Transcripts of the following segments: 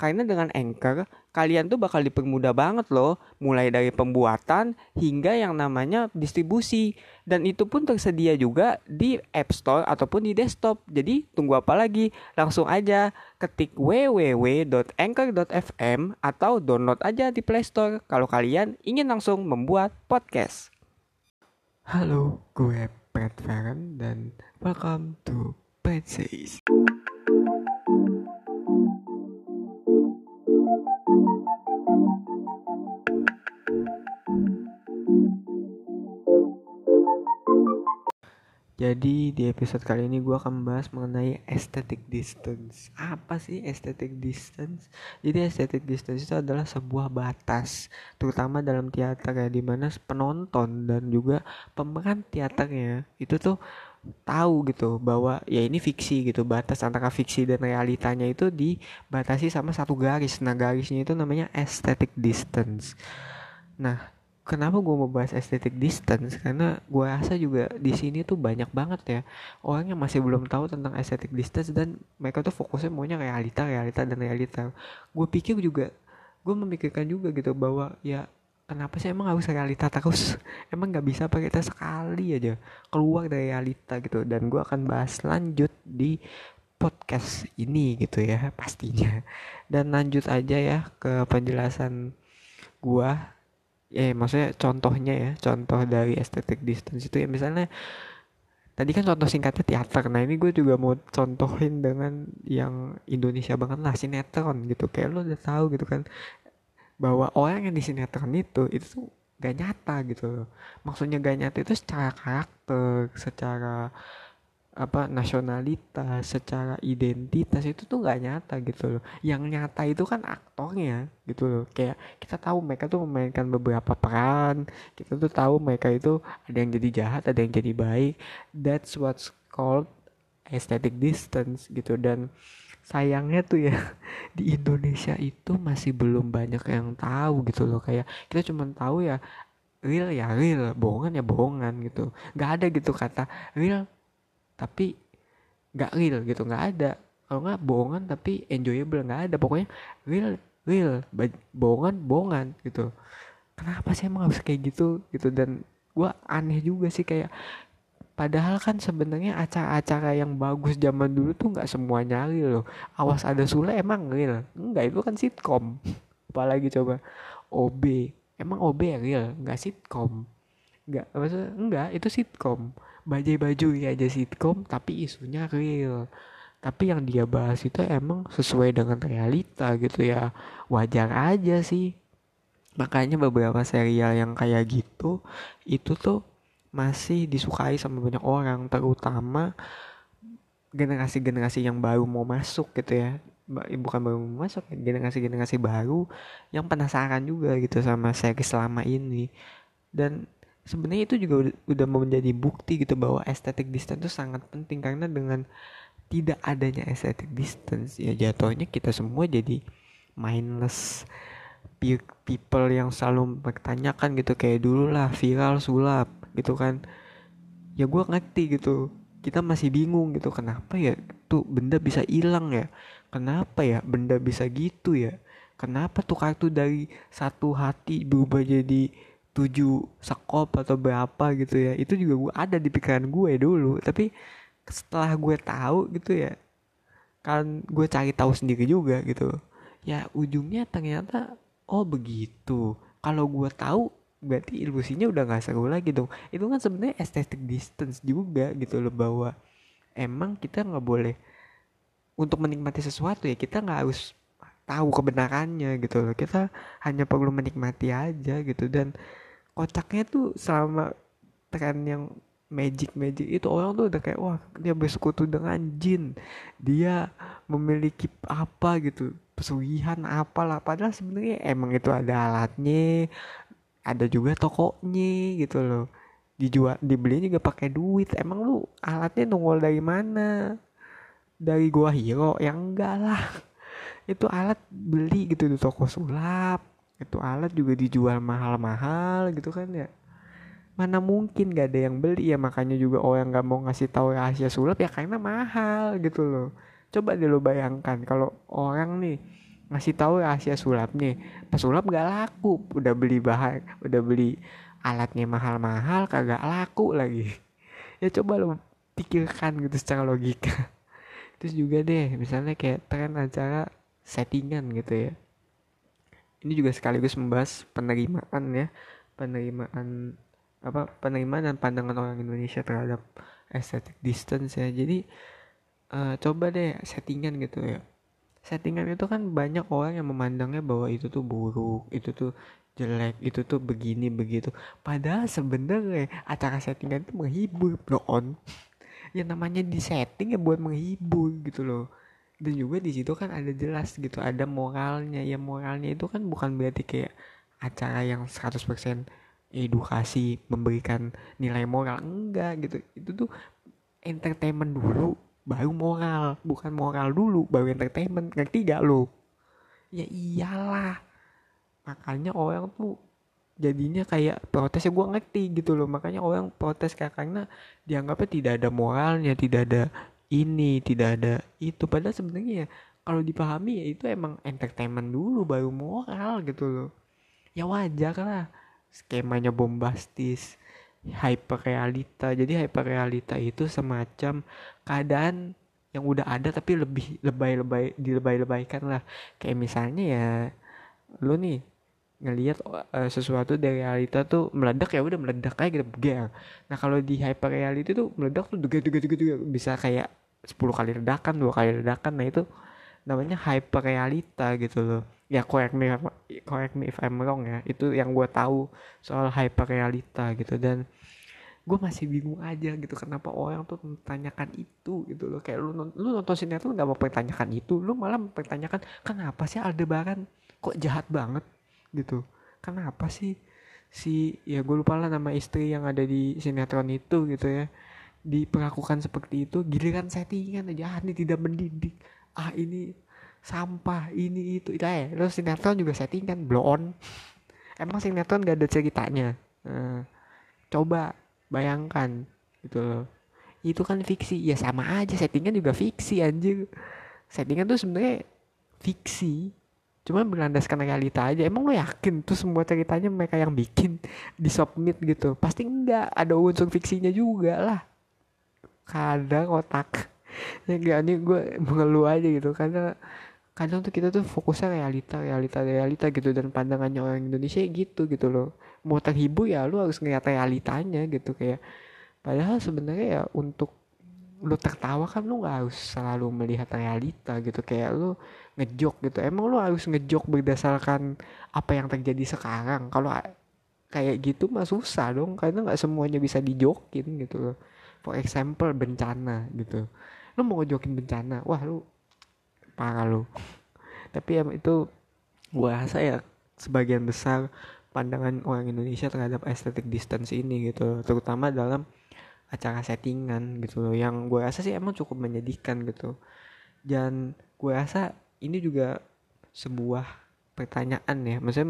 Karena dengan Anchor, kalian tuh bakal dipermudah banget loh, mulai dari pembuatan hingga yang namanya distribusi. Dan itu pun tersedia juga di App Store ataupun di desktop. Jadi tunggu apa lagi? Langsung aja ketik www.anchor.fm atau download aja di Play Store kalau kalian ingin langsung membuat podcast. Halo, gue Pat Feren dan welcome to Pat Says. Jadi di episode kali ini gue akan membahas mengenai aesthetic distance. Apa sih aesthetic distance? Jadi aesthetic distance itu adalah sebuah batas, terutama dalam teater ya, di mana penonton dan juga pemeran teaternya itu tuh tahu gitu bahwa ya ini fiksi gitu batas antara fiksi dan realitanya itu dibatasi sama satu garis. Nah garisnya itu namanya aesthetic distance. Nah kenapa gue mau bahas aesthetic distance? Karena gue rasa juga di sini tuh banyak banget ya orang yang masih belum tahu tentang aesthetic distance dan mereka tuh fokusnya maunya realita realita dan realita. Gue pikir juga gue memikirkan juga gitu bahwa ya kenapa sih emang harus realita terus? Emang nggak bisa pakai kita sekali aja keluar dari realita gitu. Dan gue akan bahas lanjut di podcast ini gitu ya pastinya. Dan lanjut aja ya ke penjelasan gue ya maksudnya contohnya ya contoh dari aesthetic distance itu ya misalnya tadi kan contoh singkatnya teater. Nah ini gue juga mau contohin dengan yang Indonesia banget lah sinetron gitu. Kayak lo udah tahu gitu kan bahwa orang yang di sinetron itu itu tuh gak nyata gitu maksudnya gak nyata itu secara karakter secara apa nasionalitas secara identitas itu tuh nggak nyata gitu loh. Yang nyata itu kan aktornya gitu loh. Kayak kita tahu mereka tuh memainkan beberapa peran kita tuh tahu mereka itu ada yang jadi jahat ada yang jadi baik. That's what's called aesthetic distance gitu. Dan sayangnya tuh ya di Indonesia itu masih belum banyak yang tahu gitu loh. Kayak kita cuma tahu ya real ya real bohongan ya bohongan gitu. Nggak ada gitu kata real tapi nggak real gitu nggak ada. Kalau nggak bohongan tapi enjoyable nggak ada. Pokoknya real real. Bohongan bohongan gitu. Kenapa sih emang harus kayak gitu gitu? Dan gue aneh juga sih kayak padahal kan sebenarnya acara-acara yang bagus zaman dulu tuh nggak semuanya real loh. Awas ada sule emang real? Enggak itu kan sitkom. Apalagi coba? OB emang OB real? Nggak sitkom nggak maksudnya enggak itu sitkom. Bajai baju ya aja sitkom tapi isunya real. Tapi yang dia bahas itu emang sesuai dengan realita gitu ya. Wajar aja sih. Makanya beberapa serial yang kayak gitu itu tuh masih disukai sama banyak orang terutama generasi-generasi yang baru mau masuk gitu ya. Bukan baru mau masuk generasi-generasi baru yang penasaran juga gitu sama seri selama ini. Dan sebenarnya itu juga udah, udah menjadi bukti gitu bahwa aesthetic distance itu sangat penting. Karena dengan tidak adanya aesthetic distance ya jatuhnya kita semua jadi mindless people yang selalu bertanyakan gitu. Kayak dulu lah viral sulap gitu kan. Ya gue ngerti gitu. Kita masih bingung gitu kenapa ya tuh benda bisa hilang ya? Kenapa ya benda bisa gitu ya? Kenapa tuh kartu dari satu hati berubah jadi tujuh sekop atau berapa gitu ya. Itu juga gue ada di pikiran gue dulu. Tapi setelah gue tahu gitu ya kan gue cari tahu sendiri juga gitu. Ya ujungnya ternyata oh begitu. Kalau gue tahu berarti ilusinya udah nggak seru lagi dong. Itu kan sebenarnya aesthetic distance juga gitu loh bahwa emang kita nggak boleh untuk menikmati sesuatu ya kita nggak harus tahu kebenarannya gitu loh. Kita hanya perlu menikmati aja gitu. Dan kocaknya tuh selama tren yang magic magic itu orang tuh udah kayak wah dia bersekutu dengan jin. Dia memiliki apa gitu pesugihan apalah. Padahal sebenarnya emang itu ada alatnya ada juga tokonya gitu loh. Dijual dibeli juga pakai duit. Emang lu alatnya nongol dari mana? Dari gua hero yang enggak lah. Itu alat beli gitu di toko sulap itu alat juga dijual mahal-mahal gitu kan ya. Mana mungkin gak ada yang beli ya makanya juga orang nggak mau ngasih tahu rahasia sulap ya karena mahal gitu loh. Coba deh lo bayangkan kalau orang nih ngasih tahu rahasia sulapnya pas sulap gak laku udah beli bahan udah beli alatnya mahal-mahal kagak laku lagi. Ya coba lo pikirkan gitu secara logika. Terus juga deh misalnya kayak tren acara settingan gitu ya ini juga sekaligus membahas penerimaan ya. Penerimaan apa penerimaan dan pandangan orang Indonesia terhadap aesthetic distance ya. Jadi uh, coba deh settingan gitu ya. Settingan itu kan banyak orang yang memandangnya bahwa itu tuh buruk itu tuh jelek itu tuh begini begitu. Padahal sebenarnya acara settingan itu menghibur bro on. Yang namanya di setting ya buat menghibur gitu loh dan juga di situ kan ada jelas gitu ada moralnya. Ya moralnya itu kan bukan berarti kayak acara yang 100% edukasi memberikan nilai moral. Enggak gitu. Itu tuh entertainment dulu baru moral. Bukan moral dulu baru entertainment. Ngerti gak lo ya iyalah. Makanya orang tuh jadinya kayak protes. Ya gue ngerti gitu loh. Makanya orang protes karena dianggapnya tidak ada moralnya tidak ada ini tidak ada itu. Padahal sebenarnya ya kalau dipahami ya itu emang entertainment dulu baru moral gitu loh. Ya wajar lah skemanya bombastis hyper realita jadi hyper realita itu semacam keadaan yang udah ada tapi lebih lebay-lebay dilebay-lebaykan lah. Kayak misalnya ya lu nih ngelihat uh, sesuatu dari realita tuh meledak ya udah meledak kayak gitu nah kalau di hyper reality tuh meledak tuh juga juga juga bisa kayak 10 kali ledakan dua kali ledakan nah itu namanya hyper realita gitu loh. Ya correct me correct me if I'm wrong ya. Itu yang gue tahu soal hyper realita gitu. Dan gue masih bingung aja gitu kenapa orang tuh mempertanyakan itu gitu loh. Kayak lu lu nonton sinetron gak mau pertanyakan itu lu malah mempertanyakan kenapa sih Aldebaran kok jahat banget? gitu. Kenapa sih si ya gue lupa lah nama istri yang ada di sinetron itu gitu ya diperlakukan seperti itu giliran settingan aja. Ah ini tidak mendidik. Ah ini sampah ini itu. Itu ya terus sinetron juga settingan blow on. Emang sinetron gak ada ceritanya. Nah, coba bayangkan gitu loh. Itu kan fiksi. Ya sama aja settingan juga fiksi anjir. Settingan tuh sebenarnya fiksi. Cuma berlandaskan realita aja. Emang lo yakin tuh semua ceritanya mereka yang bikin di submit gitu? Pasti enggak ada unsur fiksinya juga lah kadang otak. Ya gak nih gue mengeluh aja gitu. Karena kadang tuh kita tuh fokusnya realita realita realita gitu. Dan pandangannya orang Indonesia gitu gitu loh. Mau terhibur ya lu harus ngeliat realitanya gitu. Kayak padahal sebenarnya ya untuk lu tertawa kan lu gak harus selalu melihat realita gitu. Kayak lu ngejok gitu. Emang lu harus ngejok berdasarkan apa yang terjadi sekarang? Kalau kayak gitu mah susah dong. Karena nggak semuanya bisa dijokin gitu loh for example bencana gitu. Lu mau ngejokin bencana wah lu parah lu. Tapi ya itu gua rasa ya sebagian besar pandangan orang Indonesia terhadap aesthetic distance ini gitu terutama dalam acara settingan gitu loh. Yang gue rasa sih emang cukup menyedihkan gitu. Dan gue rasa ini juga sebuah pertanyaan ya. Maksudnya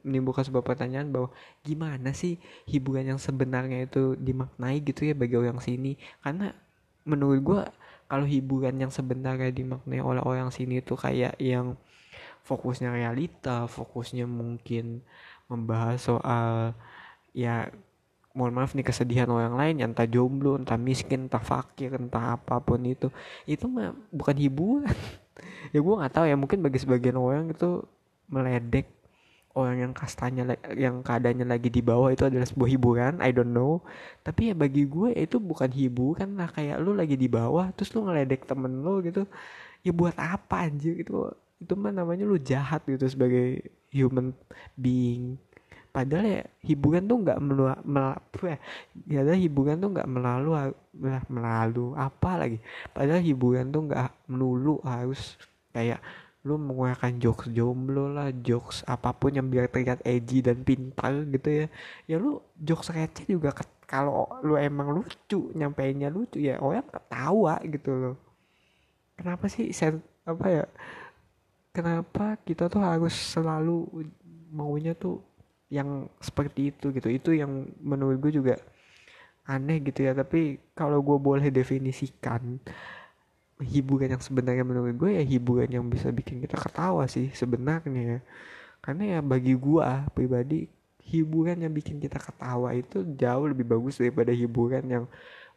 menimbulkan sebuah pertanyaan bahwa gimana sih hiburan yang sebenarnya itu dimaknai gitu ya bagi orang sini? Karena menurut gue kalau hiburan yang sebenarnya dimaknai oleh orang sini itu kayak yang fokusnya realita fokusnya mungkin membahas soal ya mohon maaf nih kesedihan orang lain yang entah jomblo entah miskin entah fakir entah apa pun itu. Itu mah bukan hiburan. Ya gue nggak tahu ya mungkin bagi sebagian orang itu meledek orang yang kastanya yang keadaannya lagi di bawah itu adalah sebuah hiburan I don't know. Tapi ya bagi gue itu bukan hiburan lah kayak lu lagi di bawah terus lu ngeledek temen lu gitu. Ya buat apa anjir? Itu itu mah namanya lu jahat gitu sebagai human being. Padahal ya hiburan tuh nggak melalui mel, ya? Ada hiburan tuh nggak melalui melalui apa lagi? Padahal hiburan tuh nggak melulu harus kayak lu mengeluarkan jokes jomblo lah jokes apa pun yang biar terlihat edgy dan pintar gitu ya. Ya lu jokes receh juga kalau lu emang lucu nyampeinnya lucu ya orang ketawa gitu loh. Kenapa sih sen apa ya kenapa kita tuh harus selalu maunya tuh yang seperti itu gitu. Itu yang menurut gue juga aneh gitu ya. Tapi kalau gue boleh definisikan hiburan yang sebenarnya menurut gue ya hiburan yang bisa bikin kita ketawa sih sebenarnya. Ya karena ya bagi gue pribadi hiburan yang bikin kita ketawa itu jauh lebih bagus daripada hiburan yang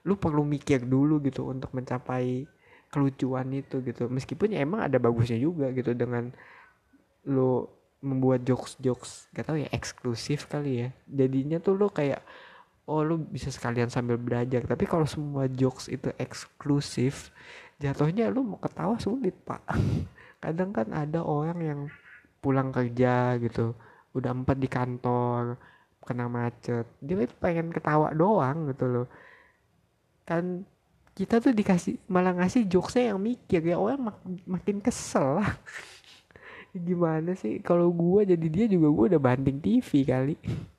lu perlu mikir dulu gitu untuk mencapai kelucuan itu gitu. Meskipun ya emang ada bagusnya juga gitu dengan lu membuat jokes-jokes gak tau ya eksklusif kali ya. Jadinya tuh lo kayak oh lu bisa sekalian sambil belajar. Tapi kalau semua jokes itu eksklusif jatuhnya lu mau ketawa sulit pak. Kadang kan ada orang yang pulang kerja gitu udah empat di kantor kena macet. Dia itu pengen ketawa doang gitu loh. Kan kita tuh dikasih malah ngasih jokesnya yang mikir ya orang mak makin kesel lah. Gimana sih? Kalau gue jadi dia juga gue udah banding TV kali.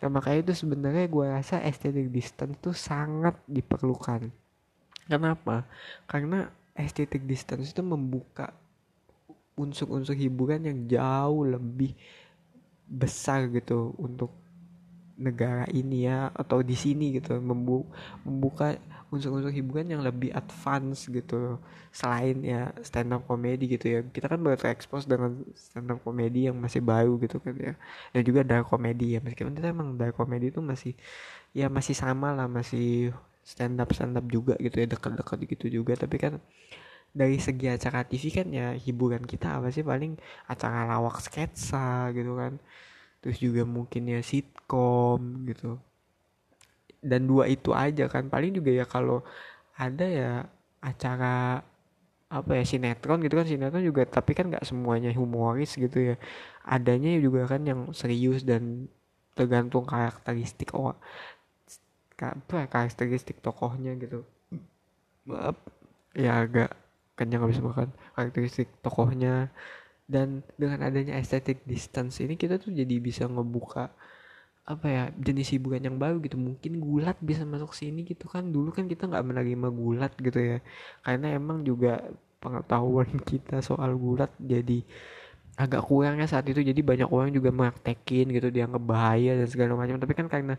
Nah makanya itu sebenarnya gue rasa aesthetic distance tuh sangat diperlukan kenapa karena aesthetic distance itu membuka unsur-unsur hiburan yang jauh lebih besar gitu untuk negara ini ya atau di sini gitu. Membu membuka unsur-unsur hiburan yang lebih advance gitu selain ya stand up comedy gitu ya. Kita kan baru terekspos dengan stand up comedy yang masih baru gitu kan ya. Dan juga dark comedy ya. Meskipun kita emang dark comedy itu masih ya masih sama lah masih stand up stand up juga gitu ya dekat-dekat gitu juga. Tapi kan dari segi acara TV kan ya hiburan kita apa sih? Paling acara lawak sketsa gitu kan. Terus juga mungkin ya sitkom gitu. Dan dua itu aja kan. Paling juga ya kalau ada ya acara apa ya sinetron gitu kan. Sinetron juga tapi kan nggak semuanya humoris gitu ya. Adanya juga kan yang serius dan tergantung karakteristik oh apa ya, karakteristik tokohnya gitu. Maaf, ya agak kenyang habis makan. Karakteristik tokohnya. Dan dengan adanya aesthetic distance ini kita tuh jadi bisa ngebuka apa ya jenis hiburan yang baru gitu. Mungkin gulat bisa masuk sini gitu kan. Dulu kan kita nggak menerima gulat gitu ya. Karena emang juga pengetahuan kita soal gulat jadi agak kurangnya saat itu. Jadi banyak orang juga mengaktekin gitu dianggap bahaya dan segala macam. Tapi kan karena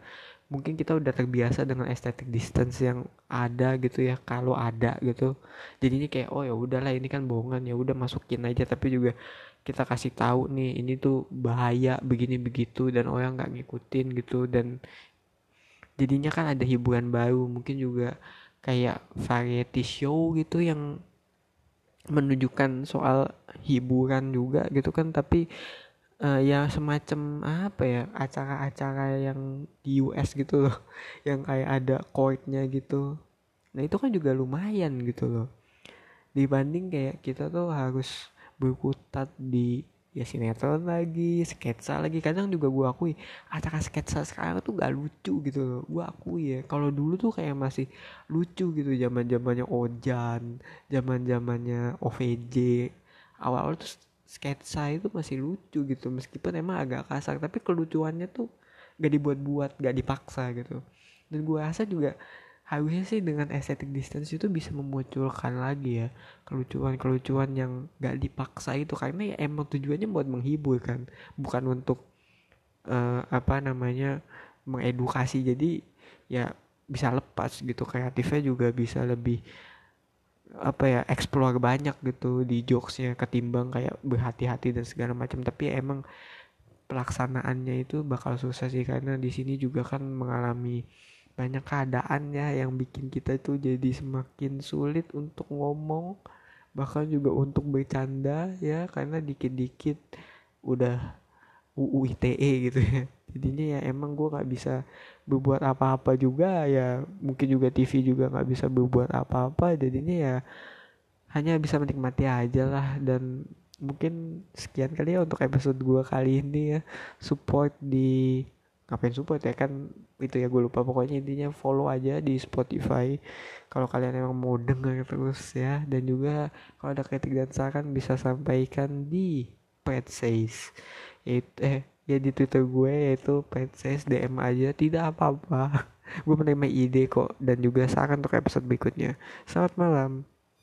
mungkin kita udah terbiasa dengan aesthetic distance yang ada gitu ya kalau ada gitu. Jadinya kayak oh ya udahlah ini kan bohongan ya udah masukin aja. Tapi juga kita kasih tahu nih ini tuh bahaya begini begitu dan orang nggak ngikutin gitu. Dan jadinya kan ada hiburan baru. Mungkin juga kayak variety show gitu yang menunjukkan soal hiburan juga gitu kan tapi uh, ya semacam apa ya acara-acara yang di US gitu loh yang kayak ada courtnya gitu. Nah itu kan juga lumayan gitu loh. Dibanding kayak kita tuh harus berkutat di ya sinetron lagi sketsa lagi. Kadang juga gue akui acara sketsa sekarang tuh gak lucu gitu loh. Gue akui ya kalau dulu tuh kayak masih lucu gitu zaman zamannya Ojan zaman zamannya OVJ awal awal tuh sketsa itu masih lucu gitu meskipun emang agak kasar tapi kelucuannya tuh gak dibuat-buat gak dipaksa gitu. Dan gue rasa juga harusnya sih dengan aesthetic distance itu bisa memunculkan lagi ya kelucuan-kelucuan yang gak dipaksa itu. Karena ya emang tujuannya buat menghibur kan bukan untuk uh, apa namanya mengedukasi. Jadi ya bisa lepas gitu kreatifnya juga bisa lebih apa ya explore banyak gitu di jokesnya ketimbang kayak berhati-hati dan segala macam. Tapi ya emang pelaksanaannya itu bakal susah sih karena di sini juga kan mengalami banyak keadaan ya yang bikin kita itu jadi semakin sulit untuk ngomong bahkan juga untuk bercanda ya. Karena dikit-dikit udah UU ITE gitu ya. Jadinya ya emang gue nggak bisa berbuat apa-apa juga ya mungkin juga TV juga nggak bisa berbuat apa-apa. Jadinya ya hanya bisa menikmati aja lah. Dan mungkin sekian kali ya untuk episode gue kali ini ya. Support di ngapain support ya kan itu ya gue lupa. Pokoknya intinya follow aja di Spotify kalau kalian emang mau denger terus ya. Dan juga kalau ada kritik dan saran bisa sampaikan di Pet Says. Itu eh ya di Twitter gue yaitu Pet Says DM aja. Tidak apa-apa. Gue menerima ide kok dan juga saran untuk episode berikutnya. Selamat malam